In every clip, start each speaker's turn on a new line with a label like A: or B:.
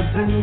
A: Big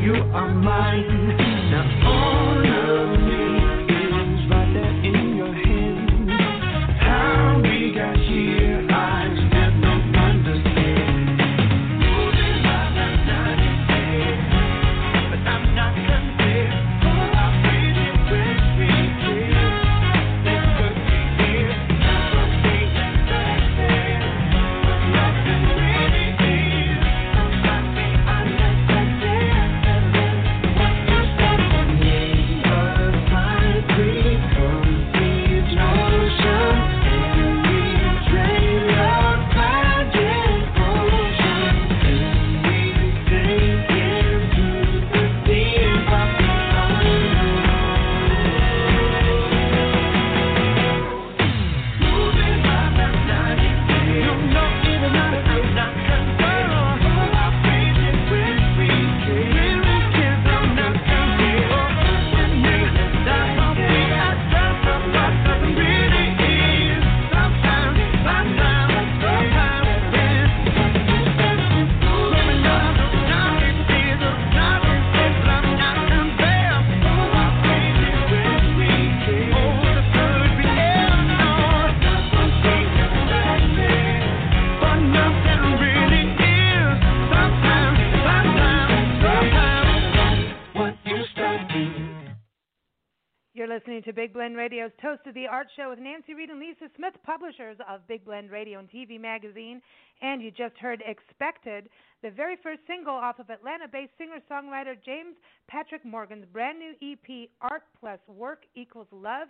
A: Radio's Toast the Art Show with Nancy Reed and Lisa Smith, publishers of Big Blend Radio and TV magazine. And you just heard Expected, the very first single off of Atlanta based singer songwriter James Patrick Morgan's brand new EP, Art Plus Work Equals Love.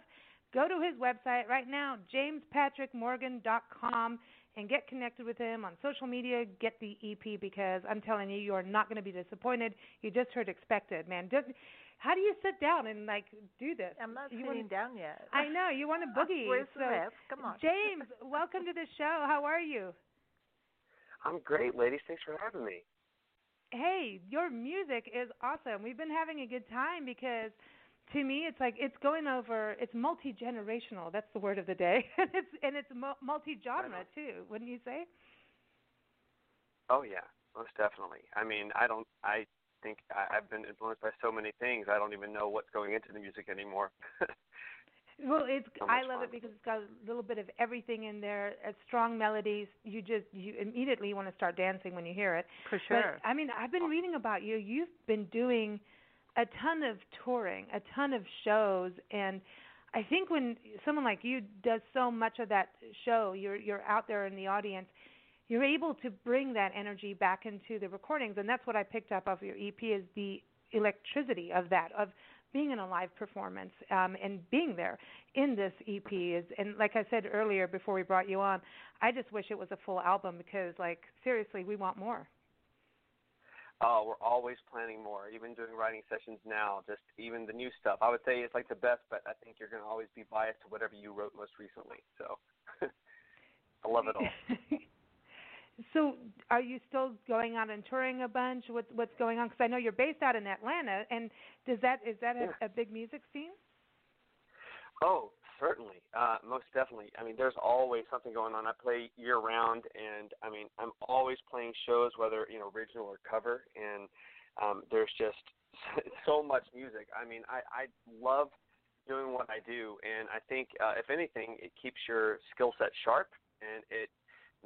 A: Go to his website right now, jamespatrickmorgan.com, and get connected with him on social media. Get the EP because I'm telling you, you are not going to be disappointed. You just heard Expected, man. Just, how do you sit down and like do this?
B: I'm not
A: you
B: sitting
A: wanna,
B: down yet.
A: I know you want to boogie.
B: Where's
A: so,
B: the rest? Come on,
A: James. welcome to the show. How are you?
C: I'm great, ladies. Thanks for having me.
A: Hey, your music is awesome. We've been having a good time because to me it's like it's going over it's multi-generational that's the word of the day and it's and it's multi-genre too wouldn't you say
C: oh yeah most definitely i mean i don't i think I, I've been influenced by so many things. I don't even know what's going into the music anymore.
A: well, it's
C: so
A: I love
C: fun.
A: it because it's got a little bit of everything in there. Uh, strong melodies. You just you immediately want to start dancing when you hear it.
B: For sure.
A: But, I mean, I've been reading about you. You've been doing a ton of touring, a ton of shows, and I think when someone like you does so much of that show, you're you're out there in the audience you're able to bring that energy back into the recordings and that's what I picked up of your EP is the electricity of that of being in a live performance um, and being there in this EP is and like I said earlier before we brought you on, I just wish it was a full album because like seriously, we want more.
C: Oh, we're always planning more. Even doing writing sessions now, just even the new stuff. I would say it's like the best, but I think you're going to always be biased to whatever you wrote most recently. So I love it all.
A: so, are you still going out and touring a bunch? What's what's going on? Because I know you're based out in Atlanta, and does that is that a, a big music scene?
C: Oh, certainly, uh, most definitely. I mean, there's always something going on. I play year round, and I mean, I'm always playing shows, whether you know original or cover, and um, there's just so much music. I mean, I I love doing what I do, and I think uh, if anything, it keeps your skill set sharp, and it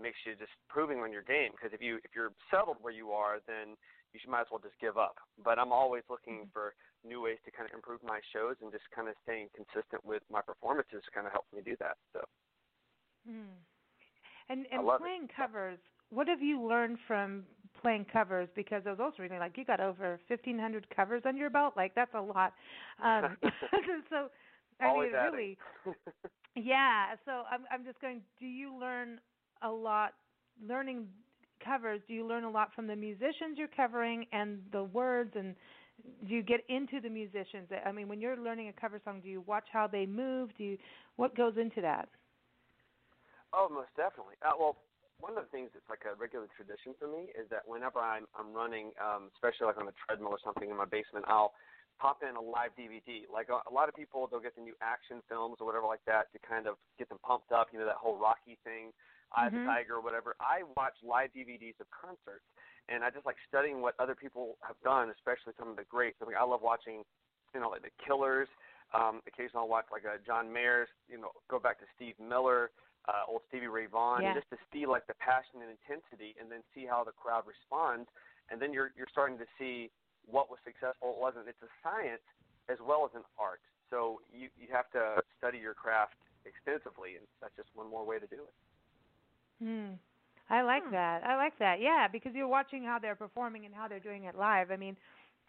C: makes you just proving on your game. Because if you if you're settled where you are, then you should, might as well just give up. But I'm always looking mm-hmm. for new ways to kind of improve my shows and just kind of staying consistent with my performances kind of helps me do that. So.
A: Hmm. And and playing
C: it.
A: covers, what have you learned from playing covers? Because those also really like you got over fifteen hundred covers under your belt. Like that's a lot. Um, so I
C: Always
A: mean, really, yeah. So I'm I'm just going. Do you learn a lot learning covers? Do you learn a lot from the musicians you're covering and the words and do you get into the musicians? I mean, when you're learning a cover song, do you watch how they move? Do you what goes into that?
C: Oh, most definitely. Uh, well, one of the things that's like a regular tradition for me is that whenever I'm I'm running, um, especially like on a treadmill or something in my basement, I'll pop in a live DVD. Like a, a lot of people, they'll get the new action films or whatever like that to kind of get them pumped up. You know, that whole Rocky thing, Eye of the. Tiger or whatever. I watch live DVDs of concerts and I just like studying what other people have done, especially some of the greats. I mean, I love watching, you know, like the Killers. Um, occasionally, I'll watch like a John Mayer's. You know, go back to Steve Miller, uh, old Stevie Ray Vaughan,
A: yeah.
C: and just to see like the passion and intensity, and then see how the crowd responds, and then you're you're starting to see what was successful, what wasn't. It's a science as well as an art. So you you have to study your craft extensively, and that's just one more way to do it.
A: Hmm. I like hmm. that. I like that. Yeah, because you're watching how they're performing and how they're doing it live. I mean,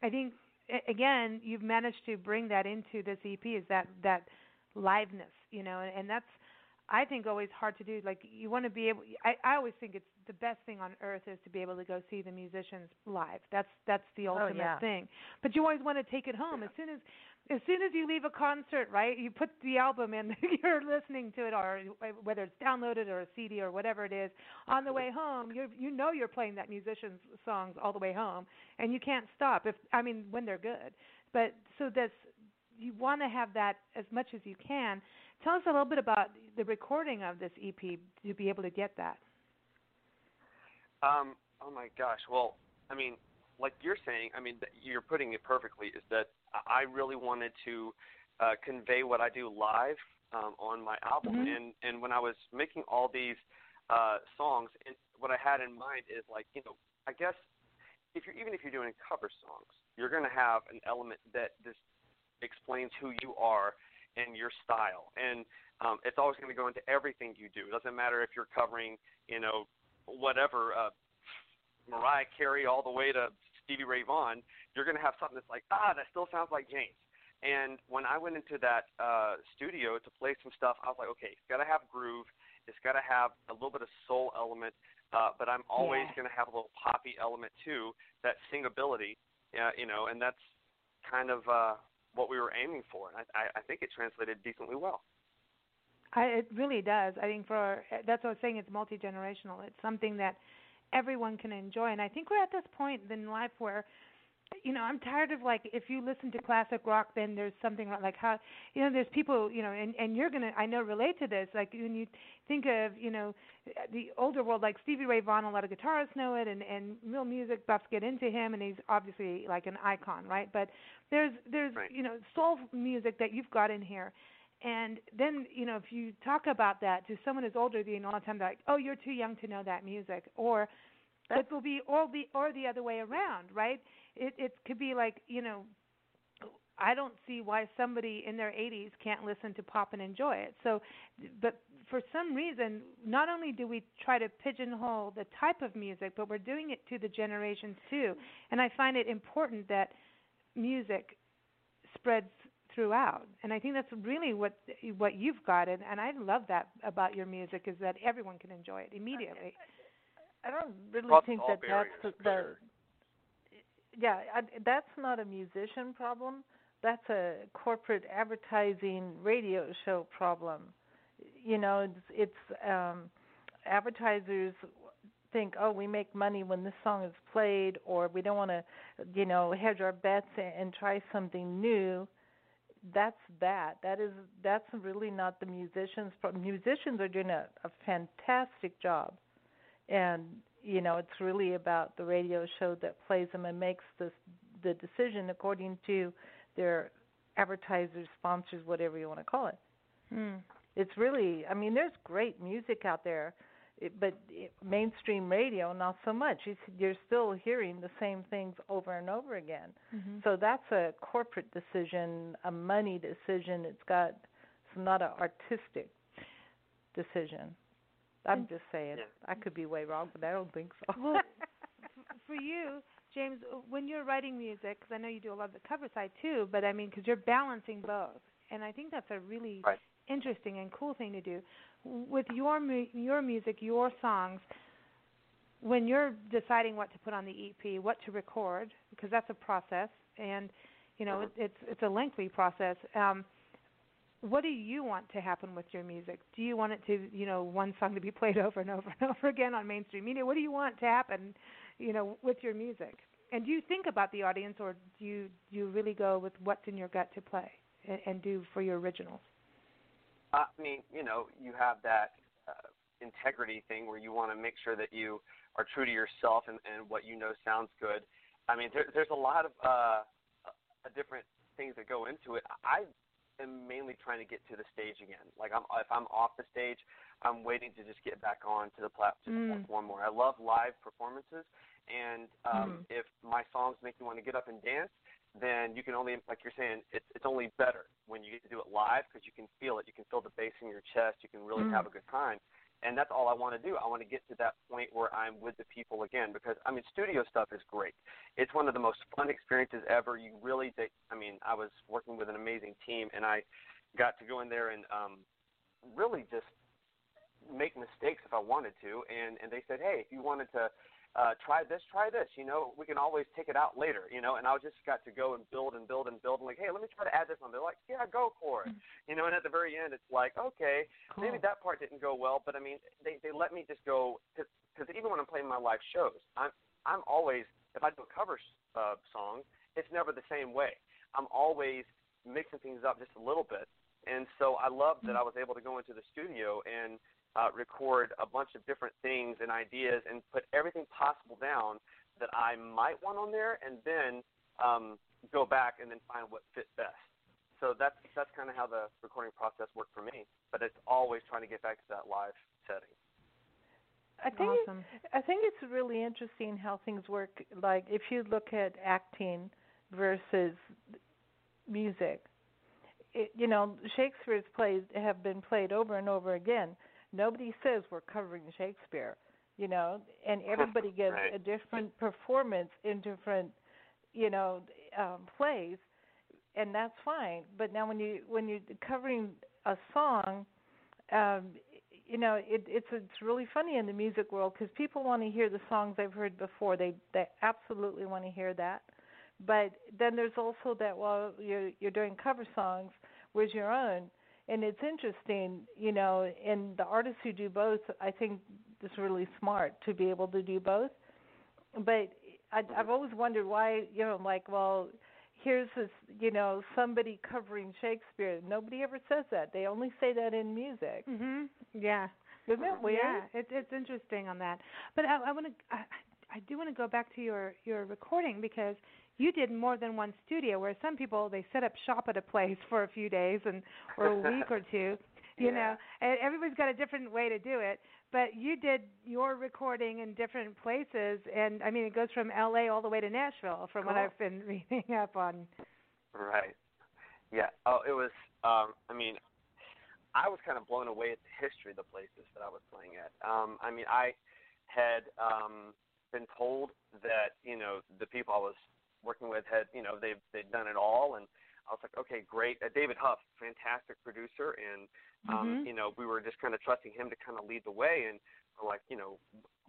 A: I think again, you've managed to bring that into this EP is that that liveness, you know, and, and that's I think always hard to do. Like you want to be able. I I always think it's the best thing on earth is to be able to go see the musicians live. That's that's the
B: oh,
A: ultimate
B: oh, yeah.
A: thing. But you always want to take it home as soon as as soon as you leave a concert, right? You put the album in, you're listening to it, or whether it's downloaded or a CD or whatever it is, on the way home, you you know you're playing that musician's songs all the way home, and you can't stop. If I mean when they're good, but so this you want to have that as much as you can. Tell us a little bit about the recording of this EP to be able to get that.
C: Um. Oh my gosh. Well, I mean, like you're saying, I mean, you're putting it perfectly. Is that I really wanted to uh, convey what I do live um, on my album,
A: mm-hmm.
C: and and when I was making all these uh, songs, and what I had in mind is like you know, I guess if you're even if you're doing cover songs, you're going to have an element that just explains who you are and your style, and um, it's always going to go into everything you do. It doesn't matter if you're covering, you know, whatever. Uh, Mariah Carey all the way to Stevie Ray Vaughan, you're going to have something that's like, ah, that still sounds like James. And when I went into that uh, studio to play some stuff, I was like, okay, it's got to have groove. It's got to have a little bit of soul element, uh, but I'm always
A: yeah.
C: going to have a little poppy element too, that singability, uh, you know, and that's kind of uh, what we were aiming for. And I, I, I think it translated decently well.
A: I, it really does. I think for that's what I was saying. It's multi generational. It's something that everyone can enjoy. And I think we're at this point in life where you know, I'm tired of like if you listen to classic rock, then there's something like how you know there's people you know, and and you're gonna I know relate to this. Like when you think of you know the older world, like Stevie Ray Vaughan, a lot of guitarists know it, and and real music buffs get into him, and he's obviously like an icon, right? But there's there's
C: right.
A: you know soul music that you've got in here, and then, you know, if you talk about that to someone who's older than you all the time, they're like, "Oh, you're too young to know that music," or it will be or the or the other way around, right? It it could be like, you know, I don't see why somebody in their 80s can't listen to pop and enjoy it. So, but for some reason, not only do we try to pigeonhole the type of music, but we're doing it to the generations too. And I find it important that music spreads throughout. And I think that's really what what you've got, and, and I love that about your music is that everyone can enjoy it immediately.
B: I, I don't really
C: Cross
B: think that
C: barriers,
B: that's the, the yeah I, that's not a musician problem. That's a corporate advertising radio show problem. You know, it's it's um advertisers think, oh, we make money when this song is played, or we don't want to, you know, hedge our bets and, and try something new. That's that. That is that's really not the musicians. Musicians are doing a, a fantastic job, and you know, it's really about the radio show that plays them and makes the the decision according to their advertisers, sponsors, whatever you want to call it.
A: Hmm.
B: It's really, I mean, there's great music out there but it, mainstream radio not so much you, you're still hearing the same things over and over again
A: Mm-hmm.
B: so that's a corporate decision a money decision it's got it's not an artistic decision i'm just saying
C: Yeah.
B: i could be way wrong but i don't think so
A: Well, for you, James, when you're writing music, because I know you do a lot of the cover side too, but I mean, because you're balancing both, and I think that's a really
C: Right.
A: interesting and cool thing to do. With your mu- your music, your songs, when you're deciding what to put on the EP, what to record, because that's a process, and you know it, it's it's a lengthy process. Um, what do you want to happen with your music? Do you want it to, you know, one song to be played over and over and over again on mainstream media? What do you want to happen, you know, with your music? And do you think about the audience, or do you do you really go with what's in your gut to play and, and do for your originals?
C: I mean, you know, you have that uh, integrity thing where you want to make sure that you are true to yourself and, and what you know sounds good. I mean, there, there's a lot of uh, uh, different things that go into it. I am mainly trying to get to the stage again. Like, I'm if I'm off the stage, I'm waiting to just get back on to the platform
A: Mm.
C: more. I love live performances, and um, if my songs make you want to get up and dance, then you can only, like you're saying, it's it's only better when you get to do it live because you can feel it. You can feel the bass in your chest. You can really
B: Mm.
C: have a good time, and that's all I want to do. I want to get to that point where I'm with the people again because I mean, studio stuff is great. It's one of the most fun experiences ever. You really, they, I mean, I was working with an amazing team, and I got to go in there and um, really just make mistakes if I wanted to, and and they said, hey, if you wanted to uh, try this, try this. You know, we can always take it out later. You know, and I just got to go and build and build and build. And like, hey, let me try to add this on. They're like, yeah, go for it. You know, and at the very end, it's like, okay, maybe that part didn't go well, but I mean, they they let me just go because even when I'm playing my live shows, I'm I'm always if I do a cover uh, song, it's never the same way. I'm always mixing things up just a little bit, and so I love that I was able to go into the studio and uh, record a bunch of different things and ideas and put everything possible down that I might want on there, and then um, go back and then find what fit best. So that's that's kind of how the recording process worked for me. But it's always trying to get back to that live setting.
B: I think
A: awesome.
B: I think it's really interesting how things work. Like if you look at acting versus music, it, you know Shakespeare's plays have been played over and over again. Nobody says we're covering Shakespeare, you know, and everybody gives
C: Right.
B: a different performance in different, you know, um, plays, and that's fine. But now when you when you're covering a song, um, you know, it, it's it's really funny in the music world because people want to hear the songs they've heard before. They they absolutely want to hear that. But then there's also that well, you're you're doing cover songs, where's your own? And it's interesting, you know, and the artists who do both, I think, is really smart to be able to do both. But I, I've always wondered why, you know, like, well, here's this, you know, somebody covering Shakespeare. Nobody ever says that. They only say that in music.
A: Mhm. Yeah.
B: Isn't it weird?
A: Yeah, it, it's interesting on that. But I, I want to, I, I do want to go back to your your recording because you did more than one studio. Where some people they set up shop at a place for a few days and or a week or two, you
C: Yeah.
A: know. And everybody's got a different way to do it. But you did your recording in different places, and I mean it goes from L.A. all the way to Nashville, from what I've been reading up on.
C: Right. Yeah. Oh, it was. Um, I mean, I was kind of blown away at the history of the places that I was playing at. Um, I mean, I had um, been told that you know the people I was working with had you know they've they'd done it all, and I was like, okay, great. Uh, David Huff, fantastic producer, and um,
A: mm-hmm.
C: you know, we were just kind of trusting him to kind of lead the way, and we're like, you know,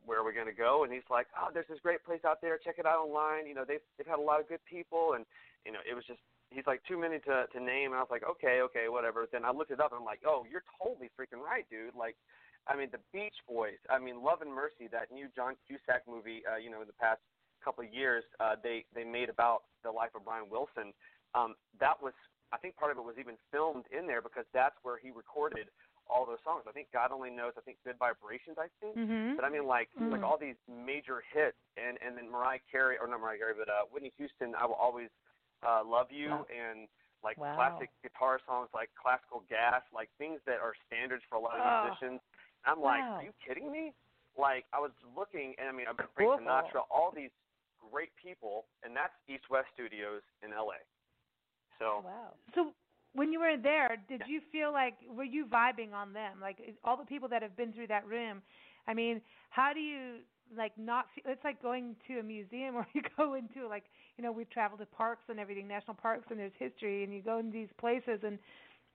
C: where are we going to go? And he's like, oh, there's this great place out there. Check it out online. You know, they've they've had a lot of good people, and you know, it was just he's like too many to to name. And I was like, okay, okay, whatever. Then I looked it up, and I'm like, oh, you're totally freaking right, dude. Like, I mean, the Beach Boys. I mean, Love and Mercy, that new John Cusack movie. Uh, you know, in the past couple of years, uh, they they made about the life of Brian Wilson. Um, that was, I think, part of it was even filmed in there because that's where he recorded all those songs. I think God only knows. I think Good Vibrations. I think.
A: Mm-hmm.
C: But I mean, like
A: mm-hmm.
C: like all these major hits, and and then Mariah Carey or not Mariah Carey, but uh, Whitney Houston. I will always uh, love you
B: wow.
C: and like
B: wow.
C: classic guitar songs like Classical Gas, like things that are standards for a lot of
A: oh.
C: musicians. I'm like, are you kidding me? Like I was looking, and I mean, I've been Frank Sinatra, all these great people, and that's East West Studios in LA. So oh,
B: wow.
A: So when you were there, did you feel like were you vibing on them? Like all the people that have been through that room. I mean, how do you like not feel it's like going to a museum or you go into like you know we've traveled to parks and everything national parks and there's history and you go in these places and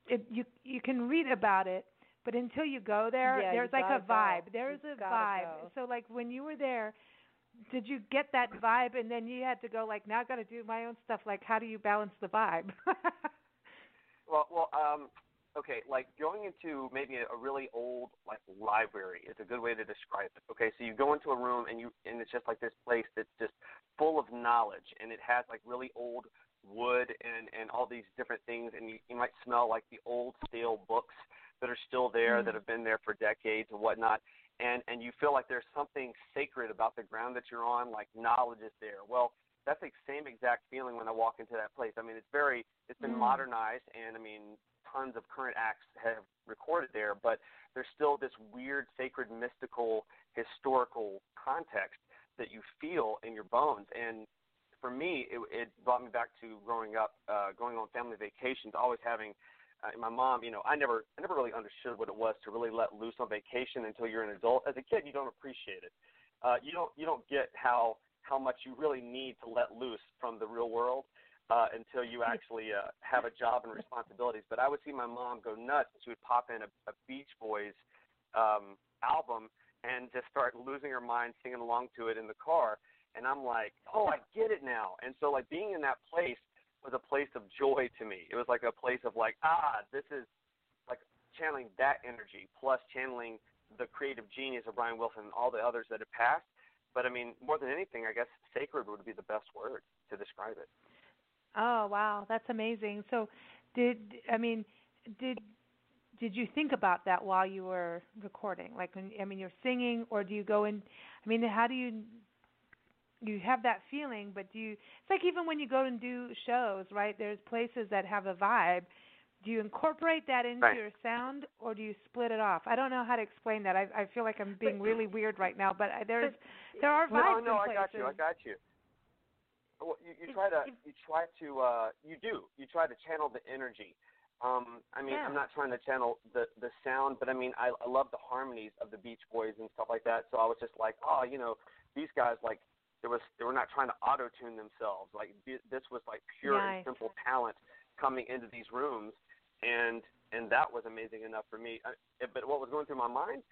A: it you you can read about it but until you go there
B: yeah,
A: there's like a vibe
B: go.
A: there's
B: you
A: a vibe
B: go.
A: so like when you were there did you get that vibe and then you had to go like now i got to do my own stuff like how do you balance the vibe
C: well well um okay, like going into maybe a, really old like library is a good way to describe it. Okay, so you go into a room and you and it's just like this place that's just full of knowledge and it has like really old wood and and all these different things and you, you might smell like the old stale books that are still there
A: mm.
C: that have been there for decades and whatnot and and you feel like there's something sacred about the ground that you're on like knowledge is there well that's the same exact feeling when I walk into that place. I mean, it's very, it's been
A: mm.
C: modernized, and I mean, tons of current acts have recorded there, but there's still this weird, sacred, mystical, historical context that you feel in your bones. And for me, it, it brought me back to growing up, uh, going on family vacations, always having uh, my mom. You know, I never, I never really understood what it was to really let loose on vacation until you're an adult. As a kid, you don't appreciate it. Uh, you don't, you don't get how how much you really need to let loose from the real world uh, until you actually uh, have a job and responsibilities. But I would see my mom go nuts. She would pop in a, a Beach Boys um, album and just start losing her mind singing along to it in the car. And I'm like, oh, I get it now. And so, like, being in that place was a place of joy to me. It was like a place of, like, ah, this is like channeling that energy plus channeling the creative genius of Brian Wilson and all the others that have passed. But I mean, more than anything, I guess sacred would be the best word to describe it.
A: Oh wow, that's amazing. So, did I mean, did did you think about that while you were recording? Like, when, I mean, you're singing, or do you go in? I mean, how do you you have that feeling? But do you? It's like even when you go and do shows, right? There's places that have a vibe. Do you incorporate that into
C: right.
A: your sound, or do you split it off? I don't know how to explain that. I I feel like I'm being really weird right now, but there's there are vibes.
C: No, no,
A: in
C: I got you. I got you. Well, you, you try to you try to uh, you do you try to channel the energy. Um, I mean,
A: yeah.
C: I'm not trying to channel the the sound, but I mean, I, I love the harmonies of the Beach Boys and stuff like that. So I was just like, oh, you know, these guys like there was they were not trying to auto tune themselves. Like this was like pure
A: nice.
C: and simple talent coming into these rooms, and and that was amazing enough for me. Uh, I, but what was going through my mind?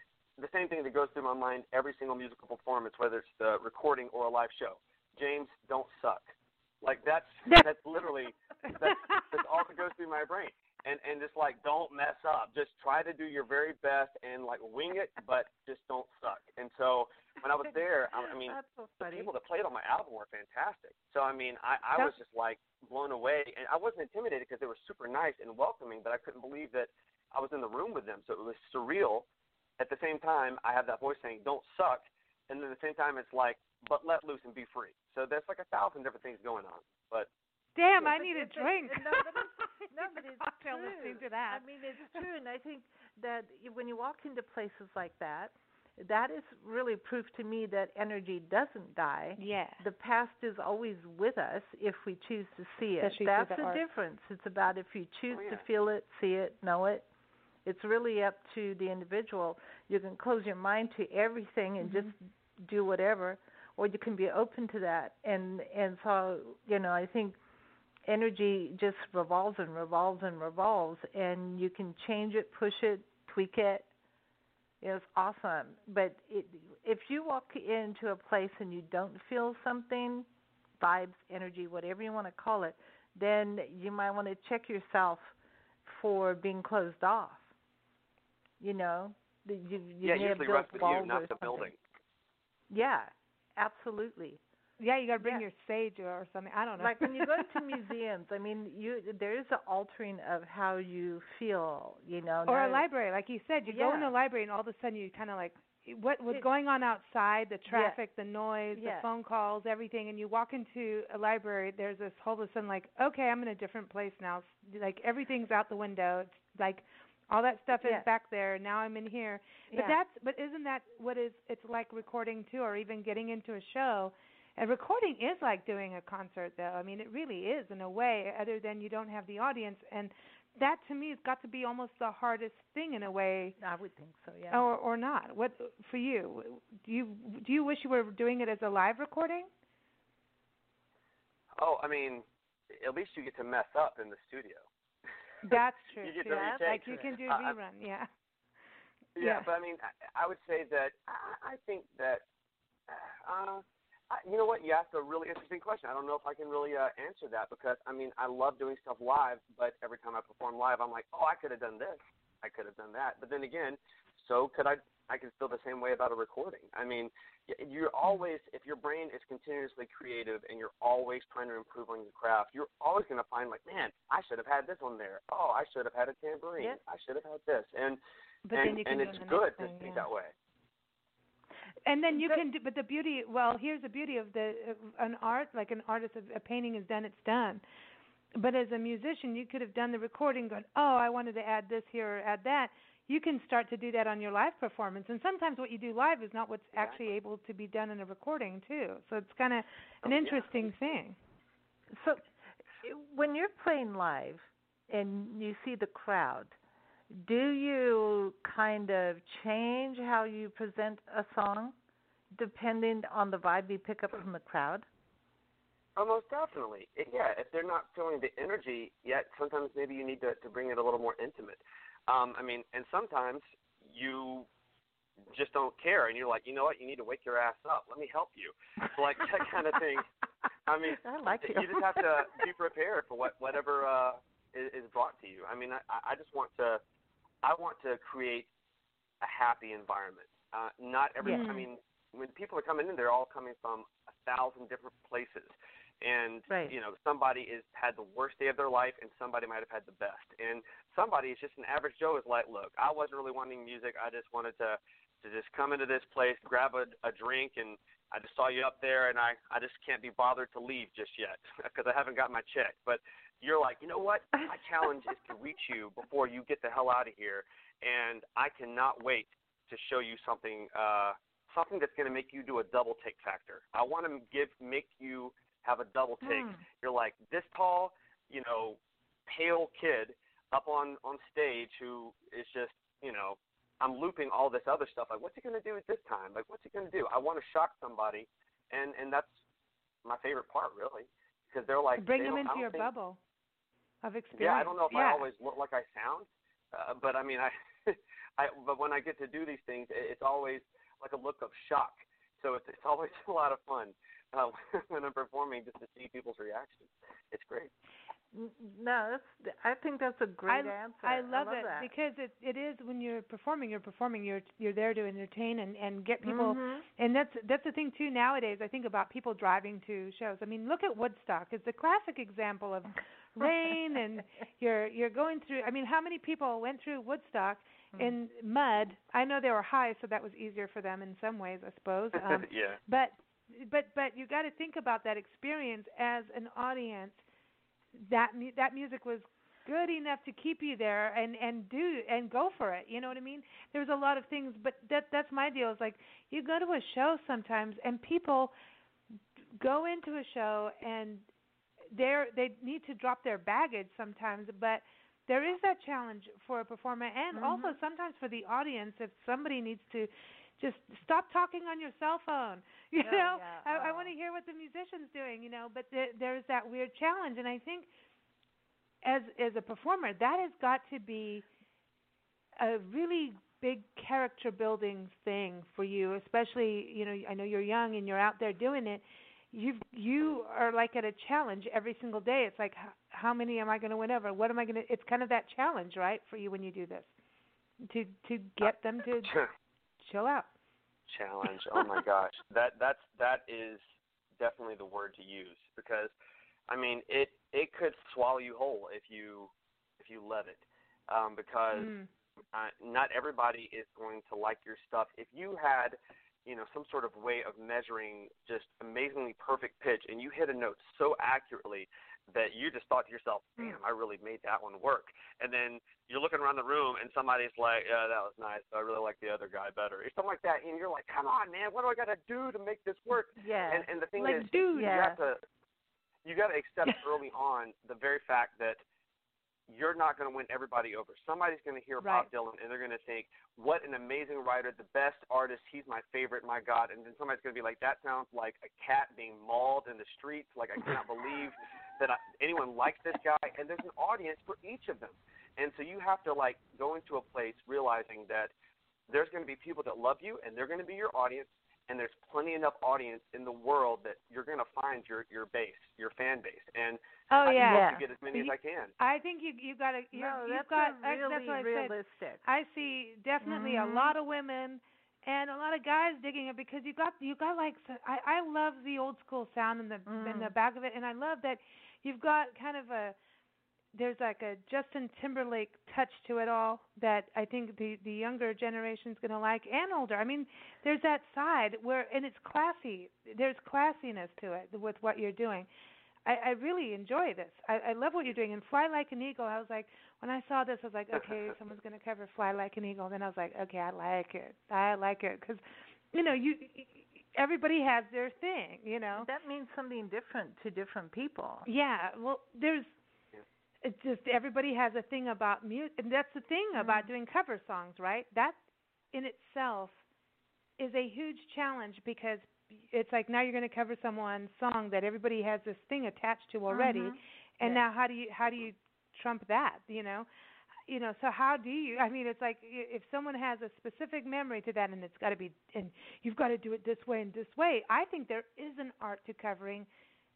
C: The same thing that goes through my mind every single musical performance, whether it's the recording or a live show James, don't suck. Like that's that's literally that's, that's all that goes through my brain. And and just like don't mess up. Just try to do your very best and like wing it, but just don't suck. And so when I was there, I, I mean,
B: so
C: the people that played on my album were fantastic. So I mean, I I was just like blown away, and I wasn't intimidated because they were super nice and welcoming, but I couldn't believe that I was in the room with them. So it was surreal. At the same time, I have that voice saying "Don't suck," and then at the same time, it's like but let loose and be free. So there's like a thousand different things going on. But
A: damn, I need a drink.
B: No, but it's, no, but it's
A: cocktail
B: true.
A: listening to that.
B: I mean, it's true, and I think that when you walk into places like that, that is really proof to me that energy doesn't die.
A: Yeah.
B: The past is always with us if we choose to see it.
A: Especially
B: That's
A: the,
B: the difference. It's about if you choose
C: oh, yeah.
B: to feel it, see it, know it. It's really up to the individual. You can close your mind to everything and
A: mm-hmm.
B: just do whatever or you can be open to that and and so you know i think energy just revolves and revolves and revolves, and you can change it, push it, tweak it. It's awesome. But it, if you walk into a place and you don't feel something, vibes, energy, whatever you want to call it, then you might want to check yourself for being closed off. You know, you, you
C: yeah,
B: may have
C: usually
B: built walls
C: you, not the
B: something.
C: building.
B: Yeah, absolutely.
A: Yeah, you got to bring
B: Yeah.
A: your sage or something. I don't know.
B: Like when you go to museums, I mean, you there is an altering of how you feel. You know,
A: or a library, like you said, you go in
B: Yeah.
A: the library and all of a sudden you kind of like what was going on outside, the traffic, the noise,
B: Yeah.
A: the phone calls, everything, and you walk into a library. There's this whole of a sudden like, okay, I'm in a different place now. Like everything's out the window. It's like all that stuff
B: Yeah.
A: is back there. Now I'm in here. But
B: Yeah.
A: that's but isn't that what is it's like recording too, or even getting into a show? And recording is like doing a concert, though. I mean, it really is in a way, other than you don't have the audience. And that to me has got to be almost the hardest thing in a way,
B: I would think so. Yeah.
A: or or not. What for you? Do you do you wish you were doing it as a live recording?
C: Oh, I mean, at least you get to mess up in the studio.
A: That's true.
C: You get
A: too.
C: to
A: Like you can do
C: Uh, I-
A: rerun, yeah.
C: Yeah,
A: Yeah.
C: but I mean, I, I would say that I, I think that, uh, I, you know what? You asked a really interesting question. I don't know if I can really uh, answer that because I mean, I love doing stuff live, but every time I perform live, I'm like, oh, I could have done this, I could have done that. But then again, so could I? I can feel the same way about a recording. I mean, you're always if your brain is continuously creative and you're always trying to improve on your craft, you're always going to find like, man, I should have had this one there. Oh, I should have had a tambourine. I should have had this. And
A: But
C: and,
A: then you can
C: and it's good
A: next
C: to
A: thing,
C: think
A: yeah.
C: that way.
A: And then you can do, but the beauty, well, here's the beauty of the uh, an art, like an artist, of a painting is done, it's done. But as a musician, you could have done the recording, going, oh, I wanted to add this here or add that. You can start to do that on your live performance, and sometimes what you do live is not what's actually able to be done in a recording too. So it's kind of an
C: Oh, yeah.
A: interesting thing.
B: So, when you're playing live and you see the crowd, do you kind of change how you present a song depending on the vibe you pick up from the crowd?
C: Oh, most definitely. Yeah, if they're not feeling the energy yet, sometimes maybe you need to to bring it a little more intimate. Um, I mean, and sometimes you just don't care, and you're like, you know what, you need to wake your ass up. Let me help you. Like that kind of thing. I mean,
B: I like you.
C: you just have to be prepared for what whatever uh, is, is brought to you. I mean, I, I just want to, I want to create a happy environment. Uh, not every.
A: Yeah.
C: I mean, when people are coming in, they're all coming from a thousand different places, and
B: Right.
C: you know, somebody is had the worst day of their life, and somebody might have had the best, and somebody is just an average Joe is like, look, I wasn't really wanting music. I just wanted to to just come into this place, grab a, a drink, and I just saw you up there, and I I just can't be bothered to leave just yet because I haven't got my check. But you're like, you know what? My challenge is to reach you before you get the hell out of here, and I cannot wait to show you something uh, something that's going to make you do a double take factor. I want to give make you have a double take.
B: Hmm.
C: You're like this tall, you know, pale kid up on on stage who is just you know I'm looping all this other stuff. Like, what's he going to do at this time? Like, what's he going to do? I want to shock somebody, and and that's my favorite part, really, because they're like
A: Bring
C: they
A: them into your
C: think-
A: bubble of experience.
C: Yeah, I don't know if
A: yeah.
C: I always look like I sound, uh, but I mean, I, I, but when I get to do these things, it- it's always like a look of shock. So it's it's always a lot of fun uh, when I'm performing just to see people's reactions. It's great.
B: No, that's. I think that's a great
A: I,
B: answer.
A: I love, it
B: that.
A: because it it is when you're performing, you're performing, you're you're there to entertain and and get people.
B: Mhm.
A: And that's that's the thing too nowadays. I think about people driving to shows. I mean, look at Woodstock. It's a classic example of rain and you're you're going through. I mean, how many people went through Woodstock
B: Hmm.
A: in mud? I know they were high, so that was easier for them in some ways, I suppose. Um,
C: yeah.
A: but but but you got to think about that experience as an audience that mu- that music was good enough to keep you there and and do and go for it you know what i mean there's a lot of things but that that's my deal is like you go to a show sometimes and people go into a show and they're they need to drop their baggage sometimes but there is that challenge for a performer and also
B: Mhm.
A: sometimes for the audience if somebody needs to just stop talking on your cell phone. You
B: Oh,
A: know,
B: yeah.
A: I, I
B: Oh.
A: want to hear what the musician's doing. You know, but there, there's that weird challenge, and I think as as a performer, that has got to be a really big character building thing for you, especially you know I know you're young and you're out there doing it. You you are like at a challenge every single day. It's like how, how many am I going to win over? What am I going to? It's kind of that challenge, right, for you when you do this, to to get them to chill out.
C: challenge. Oh my gosh, that that's that is definitely the word to use because, I mean, it it could swallow you whole if you if you let it, um, because
A: Mm.
C: uh, not everybody is going to like your stuff. If you had, you know, some sort of way of measuring just amazingly perfect pitch, and you hit a note so accurately that you just thought to yourself, mm. "Damn, I really made that one work." And then you're looking around the room, and somebody's like, "Yeah, that was nice. I really like the other guy better," or something like that. And you're like, "Come on, man, what do I got to do to make this work?"
B: Yeah.
C: And and the thing
A: Like,
C: is,
A: dude.
C: you
B: Yeah.
C: have to you got to accept early on the very fact that you're not going to win everybody over. Somebody's going to hear Bob Dylan and they're going to think, "What an amazing writer, the best artist. He's my favorite. My God!" And then somebody's going to be like, "That sounds like a cat being mauled in the streets. Like I cannot believe that I, anyone likes this guy." And there's an audience for each of them, and so you have to like go into a place realizing that there's going to be people that love you and they're going to be your audience and there's plenty enough audience in the world that you're going to find your your base, your fan base, and
A: Oh
C: I
A: yeah.
C: hope
B: Yeah.
C: to get as many as I can.
A: I think you you got to you
B: no,
A: you've got
B: a really
A: I, that's what I said.
B: realistic.
A: I see definitely
B: Mhm.
A: a lot of women and a lot of guys digging it because you got you got like I I love the old school sound in the in the
B: Mm.
A: back of it and I love that you've got kind of a there's like a Justin Timberlake touch to it all that I think the the younger generation's going to like and older. I mean, there's that side where and it's classy. There's classiness to it with what you're doing. I, I really enjoy this. I, I love what you're doing. And Fly Like an Eagle, I was like, when I saw this, I was like, okay, someone's going to cover Fly Like an Eagle. Then I was like, okay, I like it. I like it because, you know, you everybody has their thing, you know.
B: That means something different to different people.
A: Yeah, well, there's. It's just everybody has a thing about music, and that's the thing about doing cover songs, right? That in itself is a huge challenge because it's like now you're going to cover someone's song that everybody has this thing attached to already,
B: Mhm.
A: and
B: Yeah.
A: now how do you how do you trump that? You know, you know. So how do you? I mean, it's like if someone has a specific memory to that, and it's got to be, and you've got to do it this way and this way. I think there is an art to covering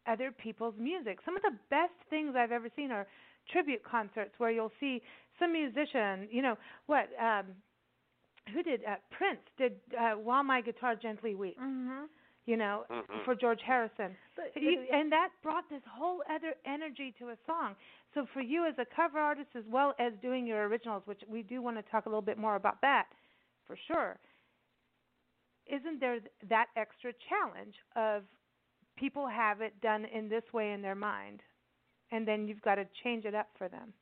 A: other people's music. Some of the best things I've ever seen are tribute concerts where you'll see some musician, you know, what um who did uh, Prince did uh While My Guitar Gently Weeps,
B: Mhm.
A: you know,
C: Mhm.
A: for George Harrison.
B: But
A: You, and that brought this whole other energy to a song. So for you as a cover artist as well as doing your originals, which we do want to talk a little bit more about that for sure. Isn't there that extra challenge of people have it done in this way in their mind and then you've got to change it up for them.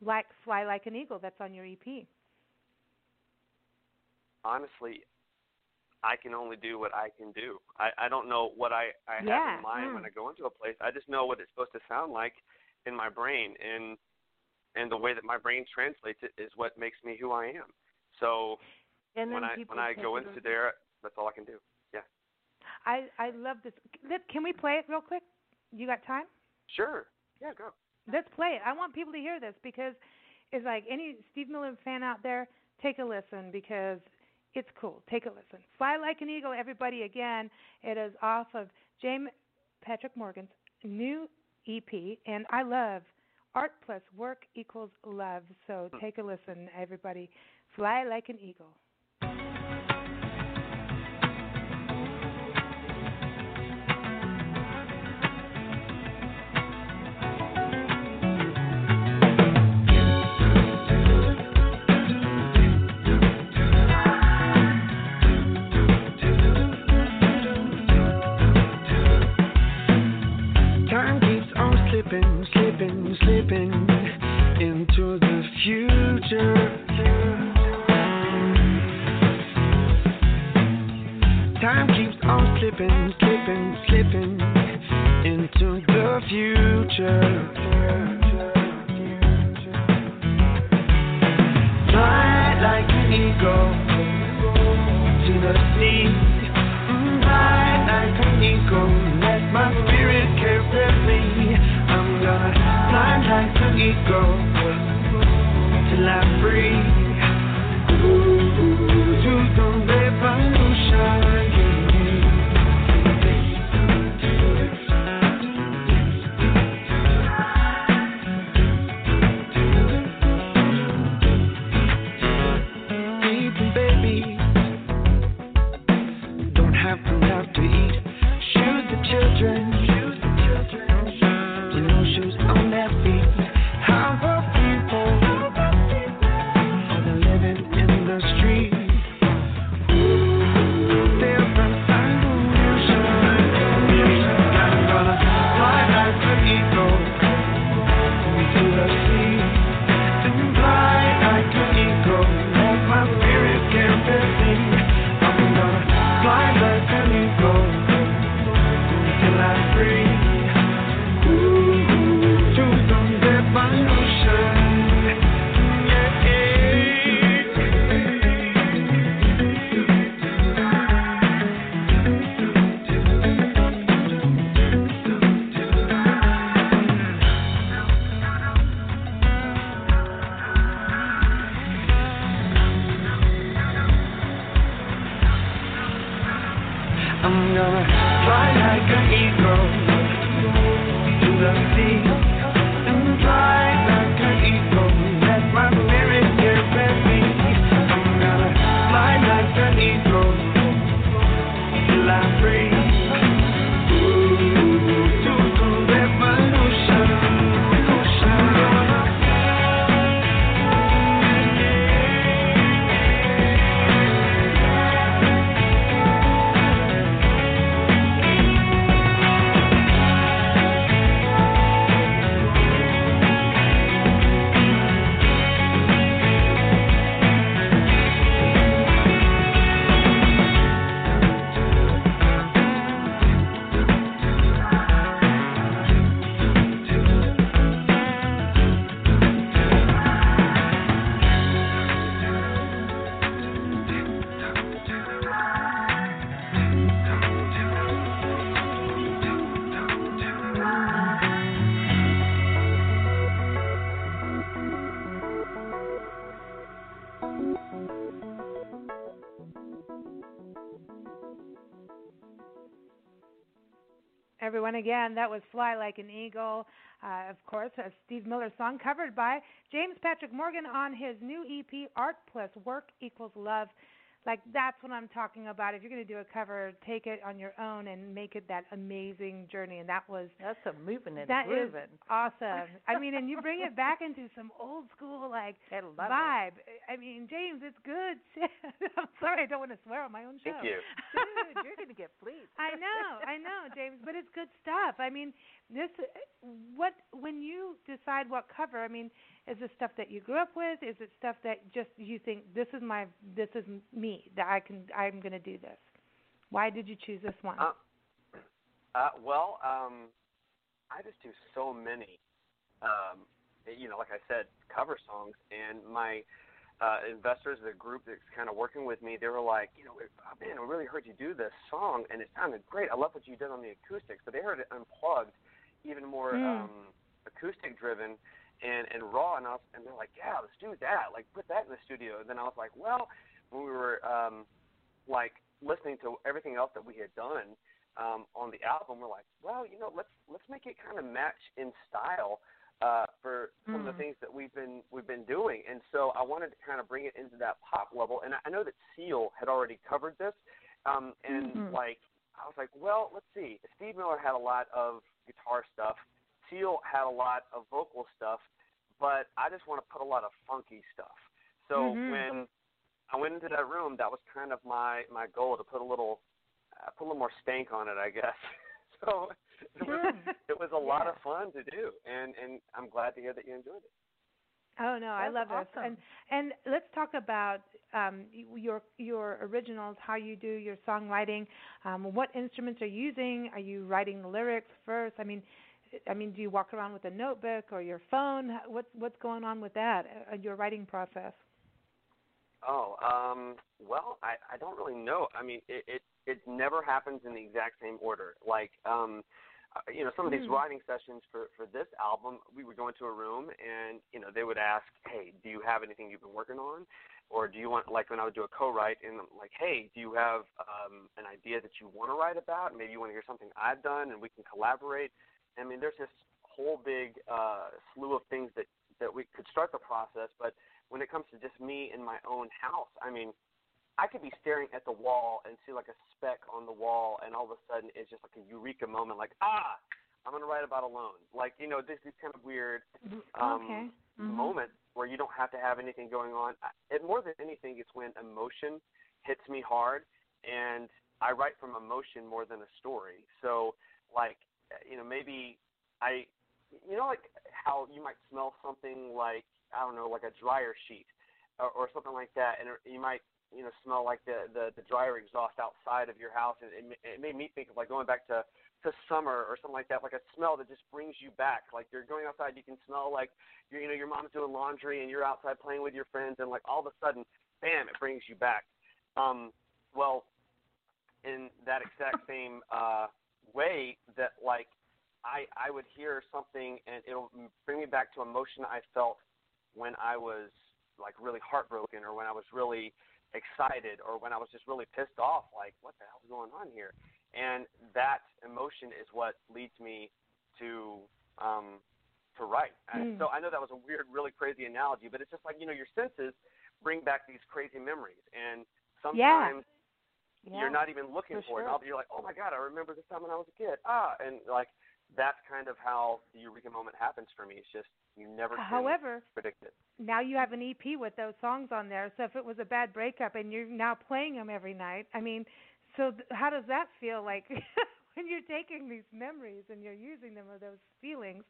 A: Like Fly Like an Eagle that's on your EP.
C: honestly, I can only do what I can do. I, I don't know what I, I
A: Yeah,
C: have in mind when
A: mm.
C: I go into a place. I just know what it's supposed to sound like in my brain, and and the way that my brain translates it is what makes me who I am. So
B: and
C: when I when I go into there, that's all I can do. Yeah,
A: I I love this. Can we play it real quick? You got time?
C: sure. Yeah, go.
A: Let's play it. I want people to hear this because it's like any Steve Miller fan out there, take a listen because it's cool. Take a listen. Fly Like an Eagle, everybody, again. It is off of James Patrick Morgan's new EP, and I love art plus work equals love. So mm. take a listen, everybody. Fly Like an Eagle. Everyone, again, that was Fly Like an Eagle, uh, of course, a Steve Miller song covered by James Patrick Morgan on his new EP, Art Plus Work Equals Love. Like, that's what I'm talking about. If you're going to do a cover, take it on your own and make it that amazing journey. And that was
B: That's a moving and
A: that is
B: grooving.
A: awesome. I mean, and you bring it back into some old school like
B: I love it.
A: vibe. I mean, James, it's good. I'm sorry, I don't want to swear on my own show.
C: Thank you.
B: Dude, you're gonna get fleeced.
A: I know, I know, James, but it's good stuff. I mean, this what when you decide what cover, I mean, is this stuff that you grew up with? Is it stuff that just you think this is my this is me that I can I'm going to do this? Why did you choose this one?
C: Uh, uh, well, um, I just do so many, um, you know, like I said, cover songs, and my uh, investors, the group that's kind of working with me, they were like, you know, oh, man, I really heard you do this song, and it sounded great. I love what you did on the acoustics, but they heard it unplugged, even more
A: Mm.
C: um, acoustic driven. And, and raw, and I was, and they're like, yeah, let's do that. Like, put that in the studio. And then I was like, well, when we were um, like listening to everything else that we had done, um, on the album, we're like, well, you know, let's let's make it kind of match in style uh, for some of the
A: Mm.
C: things that we've been we've been doing. And so I wanted to kind of bring it into that pop level. And I know that Seal had already covered this, um, and
A: Mhm.
C: like I was like, well, let's see. Steve Miller had a lot of guitar stuff. Seal had a lot of vocal stuff, but I just want to put a lot of funky stuff. So
A: Mhm.
C: when I went into that room, that was kind of my my goal to put a little uh, put a little more stank on it, I guess. so it was it was a lot of fun to do, and and I'm glad to hear that you enjoyed it.
A: Oh no, I
B: That's
A: love this. And and let's talk about um, your your originals, how you do your songwriting. Um, what instruments are you using? Are you writing the lyrics first? I mean, I mean, do you walk around with a notebook or your phone? What's what's going on with that? Uh, your writing process.
C: Oh, um, well, I I don't really know. I mean, it it it never happens in the exact same order. Like, um, uh, you know, some of these
A: Mm.
C: writing sessions for for this album, we would go into a room and you know they would ask, hey, do you have anything you've been working on, or do you want like when I would do a co-write and I'm like, hey, do you have um, an idea that you want to write about? Maybe you want to hear something I've done and we can collaborate. I mean, there's this whole big uh, slew of things that that we could start the process, but when it comes to just me in my own house, I mean, I could be staring at the wall and see like a speck on the wall, and all of a sudden it's just like a eureka moment, like ah, I'm gonna write about alone. Like you know, this is kind of weird um,
A: okay. Mhm.
C: moment where you don't have to have anything going on. It more than anything, it's when emotion hits me hard, and I write from emotion more than a story. So like, you know, maybe I, you know, like how you might smell something like I don't know, like a dryer sheet or, or something like that, and you might you know smell like the the, the dryer exhaust outside of your house, and it, it made me think of like going back to to summer or something like that, like a smell that just brings you back. Like you're going outside, you can smell like you're, you know your mom's doing laundry, and you're outside playing with your friends, and like all of a sudden, bam, it brings you back. Um, well, in that exact same uh, way, that like I I would hear something and it'll bring me back to emotion I felt when I was like really heartbroken or when I was really excited or when I was just really pissed off like what the hell's going on here and that emotion is what leads me to um, to write.
A: Mm.
C: So I know that was a weird, really crazy analogy, but it's just like you know your senses bring back these crazy memories, and sometimes
B: Yeah,
C: you're not even looking
B: for
C: for, it.
B: sure.
C: All- You're like, oh my god, I remember this time when I was a kid. Ah, and like that's kind of how the eureka moment happens for me. It's just you never can
A: However,
C: predict it.
A: now you have an EP with those songs on there. So if it was a bad breakup and you're now playing them every night, I mean, so th- how does that feel like when you're taking these memories and you're using them or those feelings,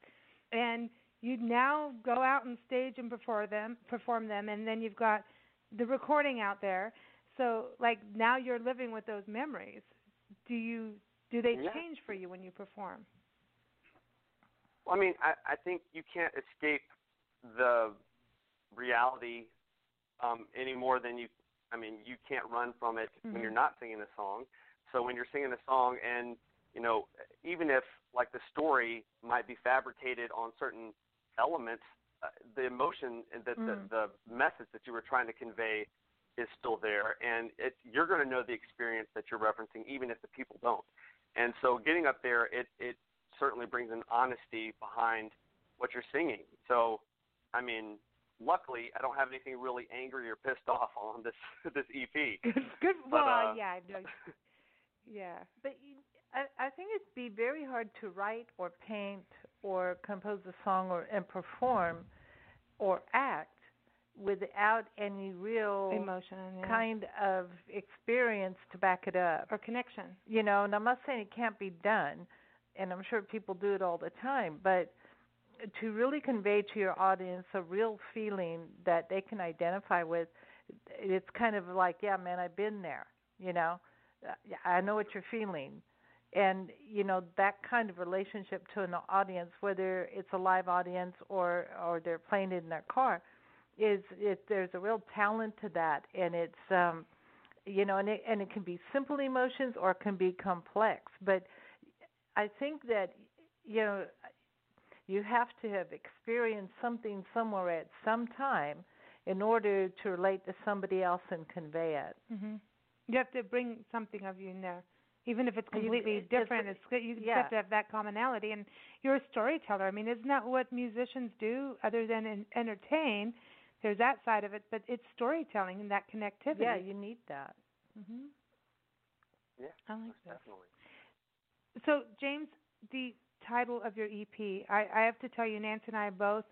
A: and you now go out on stage and perform them, perform them, and then you've got the recording out there. So like now you're living with those memories. Do you do they
C: Yeah.
A: change for you when you perform?
C: Well, I mean, I, I think you can't escape the reality um, any more than you. I mean, you can't run from it when you're
A: Mhm.
C: not singing a song. So when you're singing a song, and you know, even if like the story might be fabricated on certain elements, uh, the emotion and the,
B: Mhm.
C: the the message that you were trying to convey is still there, and it you're going to know the experience that you're referencing, even if the people don't. And so, getting up there, it it certainly brings an honesty behind what you're singing. So, I mean, luckily, I don't have anything really angry or pissed off on this this EP.
A: Good. Good.
C: But,
A: Well,
C: uh,
A: yeah, I know. Yeah.
B: But you, I, I think it'd be very hard to write or paint or compose a song or and perform or act without any real
A: Emotion. Yeah.
B: kind of experience to back it up.
A: or connection.
B: You know, and I'm not saying it can't be done, and I'm sure people do it all the time, but to really convey to your audience a real feeling that they can identify with, it's kind of like, yeah, man, I've been there. You know, I know what you're feeling, and you know that kind of relationship to an audience, whether it's a live audience or or they're playing it in their car, is it there's a real talent to that, and it's um you know, and it and it can be simple emotions or it can be complex. But I think that you know you have to have experienced something somewhere at some time in order to relate to somebody else and convey it.
A: Mhm. You have to bring something of you in there, even if it's completely
B: it's-
A: different. It's, you
B: yeah.
A: have to have that commonality. And you're a storyteller. I mean, isn't that what musicians do, other than en- entertain? There's that side of it, but it's storytelling and that connectivity.
B: Yeah, you need that.
A: hmm
C: Yeah,
A: I like that.
C: definitely.
A: So, James, the title of your EP, I, I have to tell you, Nancy and I both,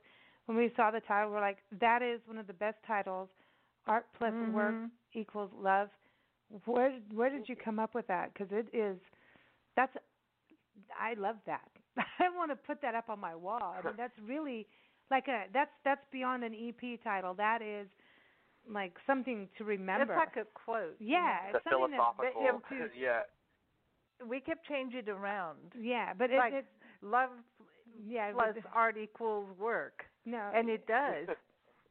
A: when we saw the title, we're like, that is one of the best titles. Art plus work
B: Mhm.
A: equals love. Where where did you come up with that? Because it is, that's, I love that. I want to put that up on my wall. I mean, that's really like a that's that's beyond an EP title. That is like something to remember.
B: It's like a quote.
A: yeah,
C: The
A: it's something that-
C: philosophical.
B: that-
C: yeah.
B: We kept changing it around.
A: yeah, but it,
B: like
A: it's
B: love
A: yeah,
B: plus art equals work.
A: no,
B: And it does.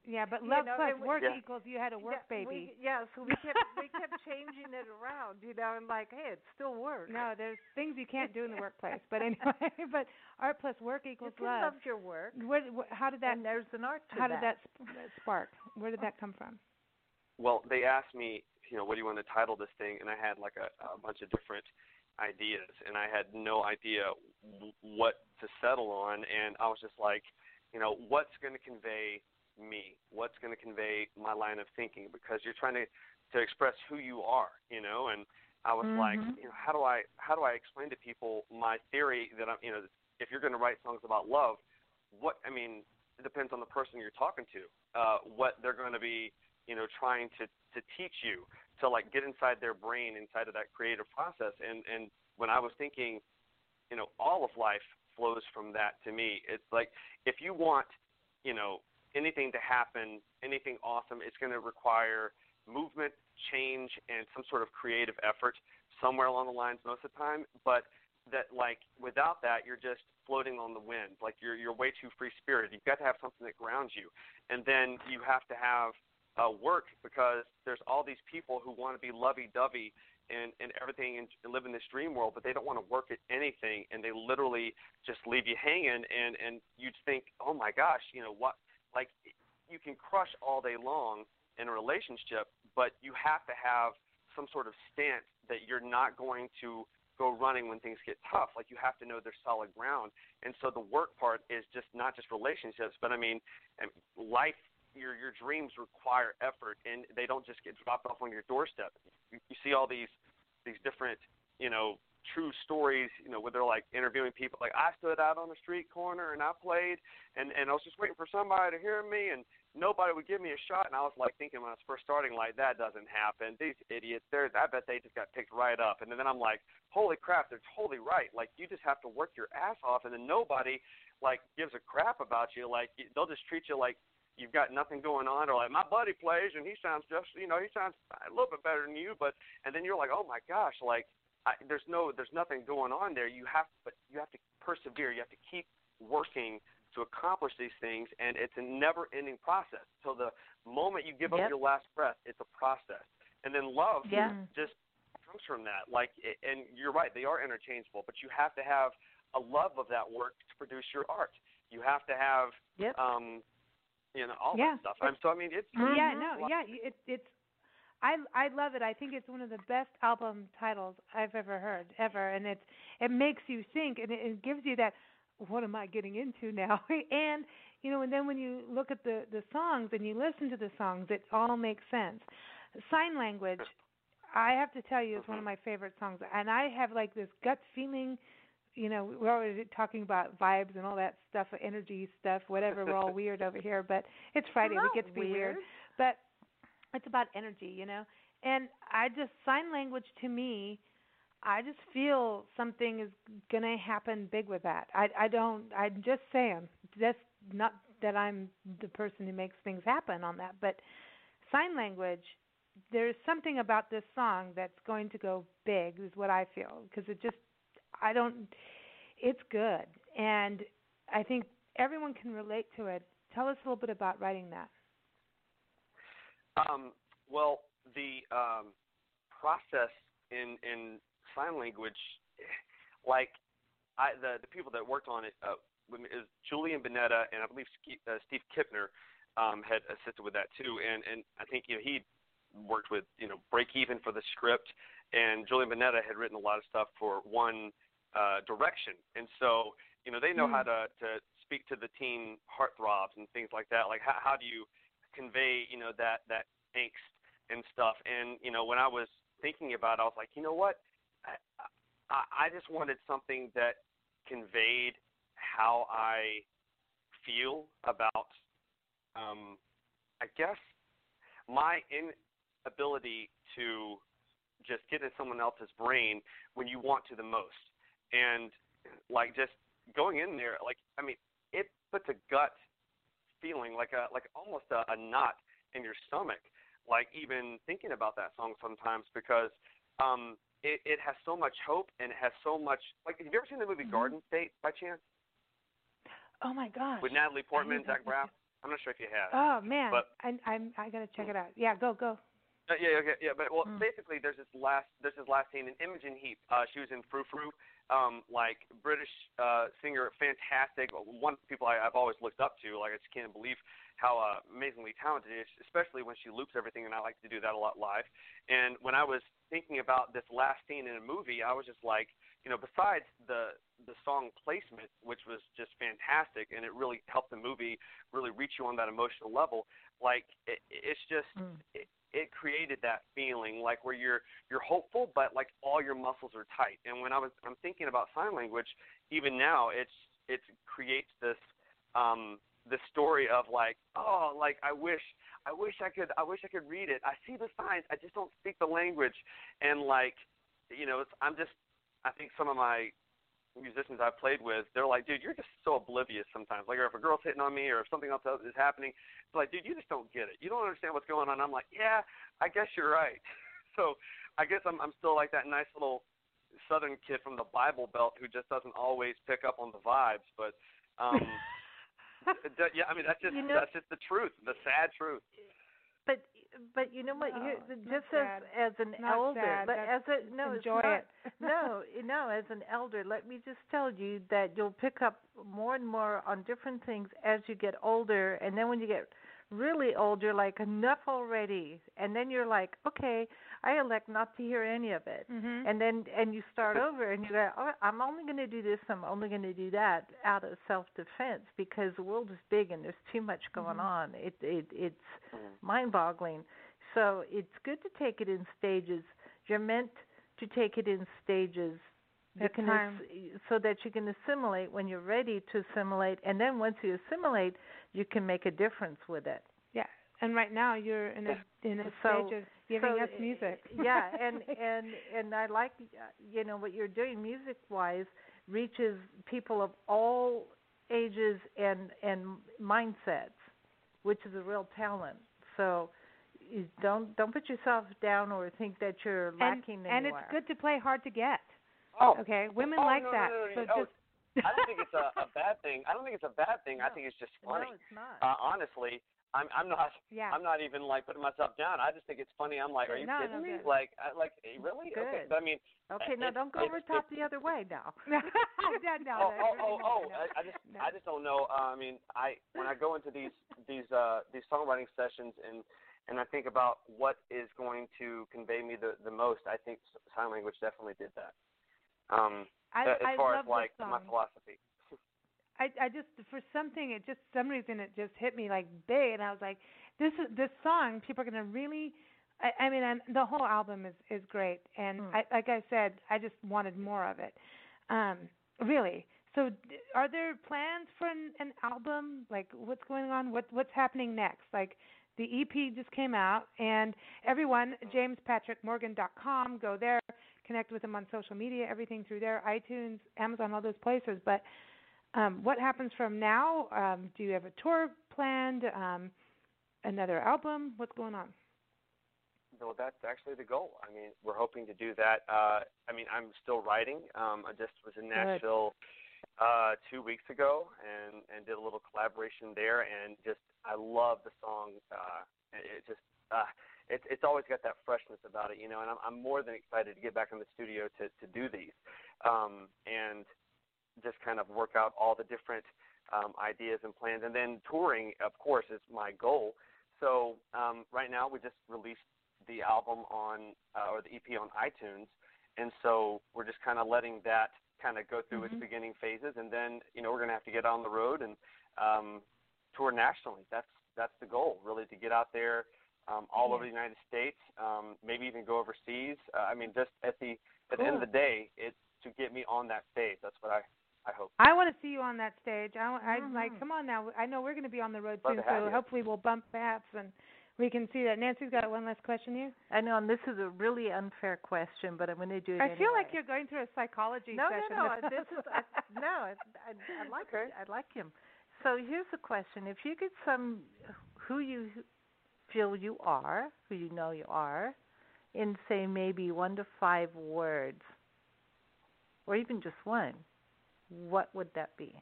A: Yeah, but
B: You
A: love
B: know,
A: plus
B: and we-
A: work
C: Yeah.
A: equals you had a work
B: yeah,
A: baby.
B: We, yeah, so we kept we kept changing it around, you know, and like, hey, it still works.
A: No, there's things you can't do in the workplace. But anyway, but art plus work equals
B: can
A: love.
B: love your work.
A: Where, wh- how did that?
B: and there's an art to
A: How did that sp- that spark? Where did that come from?
C: Well, they asked me, you know, what do you want to title this thing, and I had like a, a bunch of different ideas, and I had no idea what to settle on, and I was just like, you know, what's going to convey me? What's going to convey my line of thinking? Because you're trying to to express who you are, you know, and I was like,
B: Mhm.
C: you know, how do I how do I explain to people my theory that I'm, you know, if you're going to write songs about love, what I mean, it depends on the person you're talking to, uh, what they're going to be, you know, trying to to teach you to like get inside their brain, inside of that creative process. And and when I was thinking, you know, all of life flows from that to me. It's like if you want, you know, anything to happen, anything awesome, it's going to require movement, change, and some sort of creative effort somewhere along the lines most of the time. But that like without that you're just floating on the wind. Like you're you're way too free spirited. You've got to have something that grounds you. And then you have to have uh work because there's all these people who want to be lovey dovey and and everything and, live in this dream world but they don't want to work at anything and they literally just leave you hanging and and you'd think oh my gosh you know what like you can crush all day long in a relationship but you have to have some sort of stance that you're not going to go running when things get tough. Like you have to know there's solid ground. And so the work part is just not just relationships, but I mean, um, life. Your your dreams require effort, and they don't just get dropped off on your doorstep. You, you see all these these different you know true stories, you know, where they're like interviewing people. Like I stood out on the street corner and I played, and and I was just waiting for somebody to hear me, and nobody would give me a shot. And I was like thinking when I was first starting, like that doesn't happen. These idiots, they're I bet they just got picked right up. And then I'm like, holy crap, they're totally right. Like you just have to work your ass off, and then nobody like gives a crap about you. Like they'll just treat you like you've got nothing going on or like my buddy plays and he sounds just you know he sounds a little bit better than you but and then you're like oh my gosh like I, there's no there's nothing going on there. You have but you have to persevere. You have to keep working to accomplish these things, and it's a never-ending process. So the moment you give
B: yep.
C: up your last breath, it's a process, and then love
B: yeah.
C: just comes from that. Like, and you're right, they are interchangeable, but you have to have a love of that work to produce your art. You have to have,
B: yep.
C: um, you know, all
A: yeah.
C: that stuff. I'm, so I mean, it's
A: yeah, no, yeah, it, it's I I love it. I think it's one of the best album titles I've ever heard ever, and it's it makes you think and it, it gives you that what am I getting into now? and you know, and then when you look at the the songs and you listen to the songs, it all makes sense. Sign language, I have to tell you, is one of my favorite songs, and I have like this gut feeling. You know, we're always talking about vibes and all that stuff, energy stuff, whatever. We're all weird over here, but it's Friday.
B: we
A: get to be
B: weird.
A: weird. But it's about energy, you know. And I just sign language to me, I just feel something is going to happen big with that. I I don't I'm just saying, just not that I'm the person who makes things happen on that, but sign language there's something about this song that's going to go big is what I feel because it just I don't it's good and I think everyone can relate to it. Tell us a little bit about writing that.
C: Um, well, the um, process in in sign language, like I, the the people that worked on it uh, is Julian Bunetta and I believe uh, Steve Kipner um, had assisted with that too. And and I think you know he worked with you know Break Even for the script, and Julian Bunetta had written a lot of stuff for One uh, Direction, and so you know they know mm. how to to speak to the teen heartthrobs and things like that. Like how how do you convey you know that that angst and stuff. And you know, when I was thinking about it, I was like, you know what? I, I, I just wanted something that conveyed how I feel about, um, I guess, my inability to just get in someone else's brain when you want to the most, and like just going in there, like I mean, it puts a gut feeling, like a like almost a, a knot in your stomach like even thinking about that song sometimes because um it, it has so much hope and it has so much like have you ever seen the movie
A: mm-hmm.
C: Garden State by chance?
A: Oh my gosh.
C: With Natalie Portman, Zach Braff. I'm not sure if you have.
A: Oh man,
C: but,
A: I, I'm I gotta check it out. Yeah, go go.
C: Uh, yeah, okay, yeah, but well,
A: mm.
C: basically, there's this last, there's this last scene in Imogen Heap. Uh, she was in Frou Frou, um, like British uh, singer, fantastic. One of the people I, I've always looked up to. Like I just can't believe how uh, amazingly talented she is, especially when she loops everything, and I like to do that a lot live. And when I was thinking about this last scene in a movie, I was just like, you know, besides the the song placement, which was just fantastic, and it really helped the movie really reach you on that emotional level. Like it, it's just. Mm. It, it created that feeling like where you're you're hopeful but like all your muscles are tight and when i was i'm thinking about sign language even now it's it creates this um the story of like, oh, like I wish, I wish I could, I wish I could read it. I see the signs, I just don't speak the language, and like, you know, it's, I'm just, I think some of my musicians I've played with, they're like, dude, you're just so oblivious sometimes. Like, or if a girl's hitting on me, or if something else is happening, it's like, dude, you just don't get it. You don't understand what's going on. I'm like, yeah, I guess you're right. so, I guess I'm, I'm still like that nice little Southern kid from the Bible Belt who just doesn't always pick up on the vibes, but. um yeah, I mean that's just
B: you know,
C: that's just the truth, the sad truth.
B: But but you know what?
A: No,
B: you just
A: sad.
B: as as an
A: not
B: elder,
A: sad.
B: but
A: that's,
B: as a no,
A: enjoy it.
B: not, no, no, as an elder, let me just tell you that you'll pick up more and more on different things as you get older, and then when you get really old, you're like enough already, and then you're like, okay, I elect not to hear any of it.
A: Mhm.
B: And then and you start over and you go, oh, I'm only going to do this. I'm only going to do that out of self-defense because the world is big and there's too much going
A: Mhm.
B: on. It it it's
C: Mhm.
B: mind-boggling. So it's good to take it in stages. You're meant to take it in stages. You can ass- so that you can assimilate when you're ready to assimilate, and then once you assimilate, you can make a difference with it.
A: Yeah. And right now you're in a in a
B: So-
A: stage of giving
B: so,
A: us music.
B: yeah, and and and I like uh, you know what you're doing music wise reaches people of all ages and and mindsets, which is a real talent. So you don't don't put yourself down or think that you're
A: and,
B: lacking
A: and
B: anywhere.
A: And it's good to play hard to get.
C: Oh,
A: Okay, women
C: oh,
A: like
C: no,
A: that.
C: No, no, no,
A: so
C: no.
A: just
C: I don't think it's a, a bad thing. I don't think it's a bad thing. I think it's just funny.
B: No, it's not.
C: Uh, honestly, I'm I'm not
A: yeah.
C: I'm not even like putting myself down. I just think it's funny. I'm like, are you
A: No,
C: kidding
A: no,
C: me?
A: good.
C: Like, I, like eh, really? Okay, but I mean,
B: okay, now don't go over top the other way now.
A: no, no,
C: oh, oh, oh, oh! I, I just,
A: no.
C: I just don't know. Uh, I mean, I when I go into these these uh these songwriting sessions and and I think about what is going to convey me the the most, I think sign language definitely did that. Um,
A: I,
C: as
A: I
C: far
A: love
C: as like my philosophy.
A: I I just for something it just some reason it just hit me like big and I was like this is this song people are gonna really I, I mean and the whole album is is great and
B: Mm.
A: I like I said I just wanted more of it. Um really. So d- are there plans for an, an album? Like what's going on? What what's happening next? Like the EP just came out and everyone jamespatrickmorgan.com go there connect with him on social media everything through there iTunes Amazon all those places but um, what happens from now? Um, do you have a tour planned? Um, another album? What's going on?
C: Well, that's actually the goal. I mean, we're hoping to do that. Uh, I mean, I'm still writing. Um, I just was in Nashville uh, two weeks ago and and did a little collaboration there, and just I love the song. Uh, it, just uh, it's it's always got that freshness about it, you know. And I'm I'm more than excited to get back in the studio to to do these, um, and just kind of work out all the different um, ideas and plans. And then touring, of course, is my goal. So um, right now we just released the album on uh, or the EP on iTunes, and so we're just kind of letting that kind of go through
A: Mhm.
C: its beginning phases, and then you know we're gonna have to get on the road and um, tour nationally. That's that's the goal, really, to get out there um, all
A: Yeah.
C: over the United States, um, maybe even go overseas. Uh, I mean, just at the at the end of the day, it's to get me on that stage. That's what I I hope.
A: I want to see you on that stage. I, I
B: Mhm.
A: like, come on now. I know we're going to be on the road
C: Love
A: soon, so
C: you.
A: hopefully we'll bump paths and we can see that. Nancy's got one last question here.
B: I know, and this is a really unfair question, but I'm going to do it
A: I feel like you're going through a psychology
B: no,
A: session.
B: no, no. This is I, no. I, I, I like
C: Okay.
B: I like him. So here's the question: If you could some who you feel you are, who you know you are, in say maybe one to five words, or even just one, what would that be?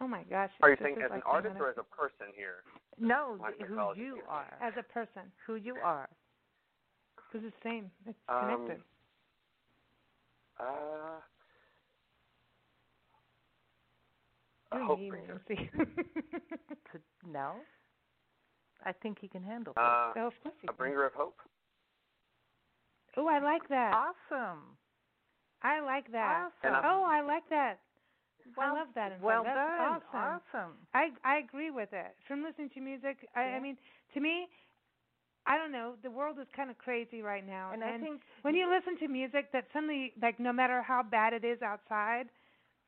A: oh my gosh.
C: Are you saying as an artist or as a person here?
B: No, who you
C: here.
B: are.
A: as a person?
B: Who you are.
A: This is the same. It's
C: Um,
A: connected.
C: Uh, a hope bringer.
B: No, I think he can handle it.
C: Uh,
A: oh, of course you
C: a
A: can.
C: bringer of hope.
A: Oh, I like that.
B: awesome.
A: I like that.
B: Awesome.
A: Oh, I like that.
B: Well,
A: I love that. In
B: well
A: fact.
B: done.
A: That's awesome.
B: Awesome.
A: I I agree with it. From listening to music, I,
B: Yeah.
A: I mean, to me, I don't know. The world is kind of crazy right now,
B: And I think
A: when you listen to music that suddenly, like, no matter how bad it is outside,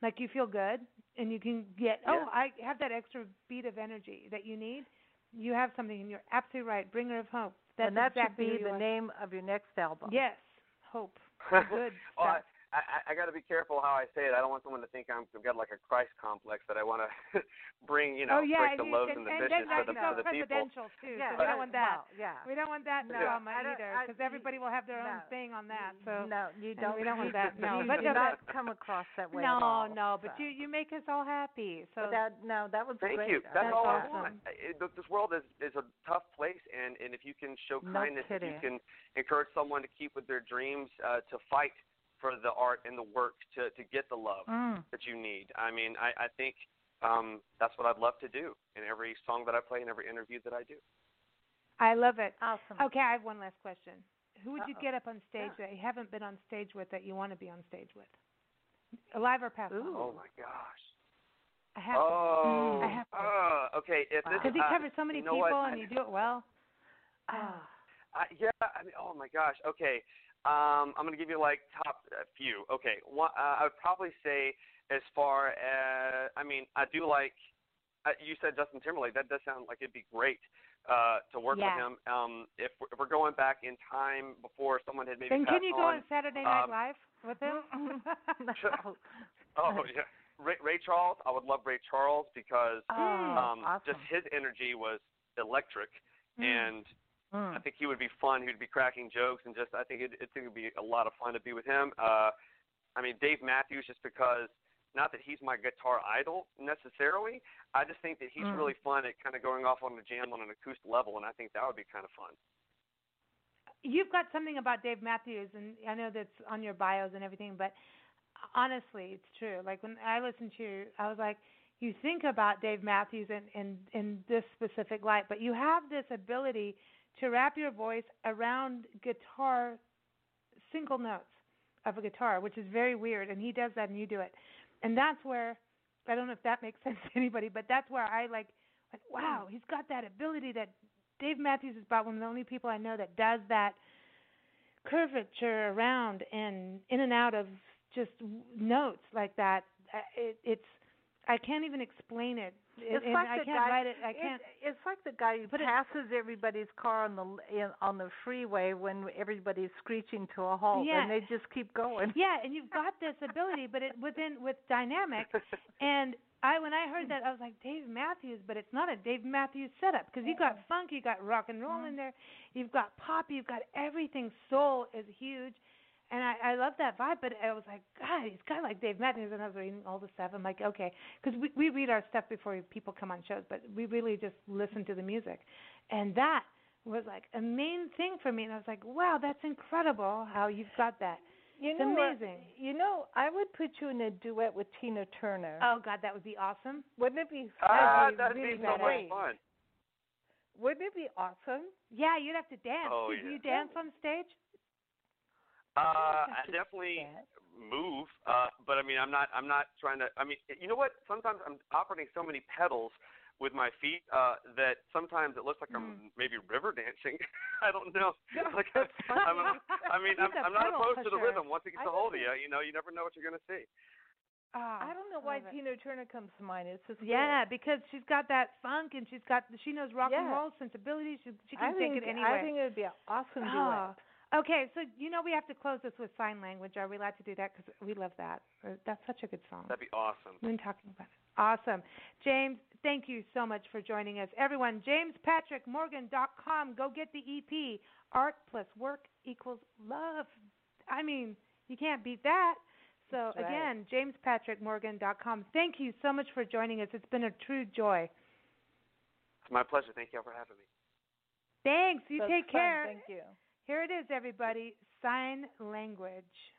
A: like you feel good and you can get, oh, I have that extra beat of energy that you need. You have something, and you're absolutely right. Bringer of hope. That's
B: and that
A: exactly
B: should be the name of your next album.
A: Yes, hope. Good
C: well, I. I, I got to be careful how I say it. I don't want someone to think I'm, I've got like a Christ complex that I want to bring, you know,
A: oh yeah,
C: break the loaves
A: and,
C: and the fishes
A: then
C: for the, for the
A: becomes
C: people.
A: presidential too.
B: Yeah,
A: so we don't want that.
B: Well, yeah.
A: We don't want that
B: No,
A: drama
B: I don't-
A: either, because everybody will have their
B: no.
A: own thing on that. So
B: no, you don't.
A: we don't want that, no.
B: you
A: But
B: do not come across that way.
A: no,
B: at all,
A: no, but
B: so.
A: you you make us all happy. So
B: But that no, that was
C: Thank
B: great.
C: you. That's,
A: That's
C: all
A: awesome.
C: I want. It, this world is is a tough place, and and if you can show
B: No
C: kindness, if you can encourage someone to keep with their dreams, uh, to fight for the art and the work to to get the love
B: Mm.
C: that you need. I mean, I I think um that's what I'd love to do in every song that I play and every interview that I do.
A: I love it.
B: Awesome.
A: Okay, I have one last question. Who would you
B: Uh-oh.
A: get up on stage that you haven't been on stage with that you want to be on stage with? Alive or past?
B: Ooh.
C: Oh my gosh.
A: I have
C: Oh.
A: I have to.
C: uh, okay. If this
A: because he
C: uh,
A: covers so many
C: you know
A: people
C: what?
A: and you do it well.
B: Ah.
C: Uh, yeah, I mean, oh my gosh. Okay, um, I'm gonna give you like top uh, few. Okay, one, uh, I would probably say as far as I mean, I do like. Uh, you said Justin Timberlake. That does sound like it'd be great uh, to work
A: Yeah.
C: with him. Um, if we're, if we're going back in time before someone had maybe
A: then can you go
C: on.
A: on Saturday Night
C: um,
A: Live with him?
B: No.
C: Oh yeah, Ray, Ray Charles. I would love Ray Charles because
B: Oh,
C: um,
B: awesome.
C: just his energy was electric,
A: Mm.
C: and
B: Mm.
C: I think he would be fun. He would be cracking jokes, and just I think it, it would be a lot of fun to be with him. Uh, I mean, Dave Matthews, just because not that he's my guitar idol necessarily, I just think that he's
B: Mm.
C: really fun at kind of going off on the jam on an acoustic level, and I think that would be kind of fun.
A: You've got something about Dave Matthews, and I know that's on your bios and everything, but honestly, it's true. Like when I listened to you, I was like, you think about Dave Matthews in, in, in this specific light, but you have this ability to wrap your voice around guitar, single notes of a guitar, which is very weird, and he does that and you do it. And that's where, I don't know if that makes sense to anybody, but that's where I like, like wow, he's got that ability that Dave Matthews is about one of the only people I know that does that curvature around and in and out of just notes like that. Uh, It, it's I can't even explain it.
B: It's
A: and
B: like
A: I
B: the
A: can't
B: guy,
A: write it. I can't.
B: It, it's like the guy who
A: Put it-
B: passes everybody's car on the in, on the freeway when everybody's screeching to a halt,
A: Yeah.
B: and they just keep going.
A: Yeah, and you've got this ability, but it within with dynamic. And I when I heard that, I was like Dave Matthews, but it's not a Dave Matthews setup because you've got funk, you've got rock and roll in there, you've got pop, you've got everything. Soul is huge, and I I love that vibe. But I was like, God, he's kind of like Dave Matthews, and I was reading all the stuff. I'm like, okay, because we we read our stuff before people come on shows, but we really just listen to the music, and that was like a main thing for me. And I was like, wow, that's incredible how you've got that.
B: You
A: It's
B: know what?
A: amazing.
B: You know, I would put you in a duet with Tina Turner.
A: Oh God, that would be awesome.
B: Wouldn't it be?
C: Ah,
B: that'd
C: that'd
B: really
C: be so
B: great.
C: much fun.
B: Wouldn't it be awesome?
A: Yeah, you'd have to dance.
C: Oh,
A: Do
C: yeah.
A: you dance on stage?
C: Uh, I definitely move, uh, but I mean, I'm not. I'm not trying to. I mean, you know what? Sometimes I'm operating so many pedals with my feet uh, that sometimes it looks like I'm maybe river dancing. I don't know.
B: No,
C: like,
B: that's
C: I'm, a, I mean, I'm,
A: He's a
C: I'm not
A: pedal
C: opposed to the
A: pusher.
C: rhythm. Once it gets
B: I
C: a hold of
B: think-
C: you, you know, you never know what you're gonna see.
A: Oh,
B: I don't know why
A: it.
B: Tina Turner comes to mind. It's just
A: Yeah, because she's got that funk and she's got she knows rock and roll sensibilities. She she
B: I
A: can take
B: think
A: it anywhere.
B: I think it would be an awesome
A: Oh.
B: duet.
A: Okay, so you know we have to close this with sign language. Are we allowed to do that? Because we love that. Uh, That's such a good song.
C: That'd be awesome.
A: We've been talking about it. Awesome. James, thank you so much for joining us. Everyone, jamespatrickmorgan.com. Go get the EP. Art plus work equals love. I mean, you can't beat that. So,
B: right.
A: again, jamespatrickmorgan.com. Thank you so much for joining us. It's been a true joy.
C: It's my pleasure. Thank you all for having me.
A: Thanks. You
B: That's
A: take
B: fun.
A: care.
B: Thank you.
A: Here it is, everybody. Sign language.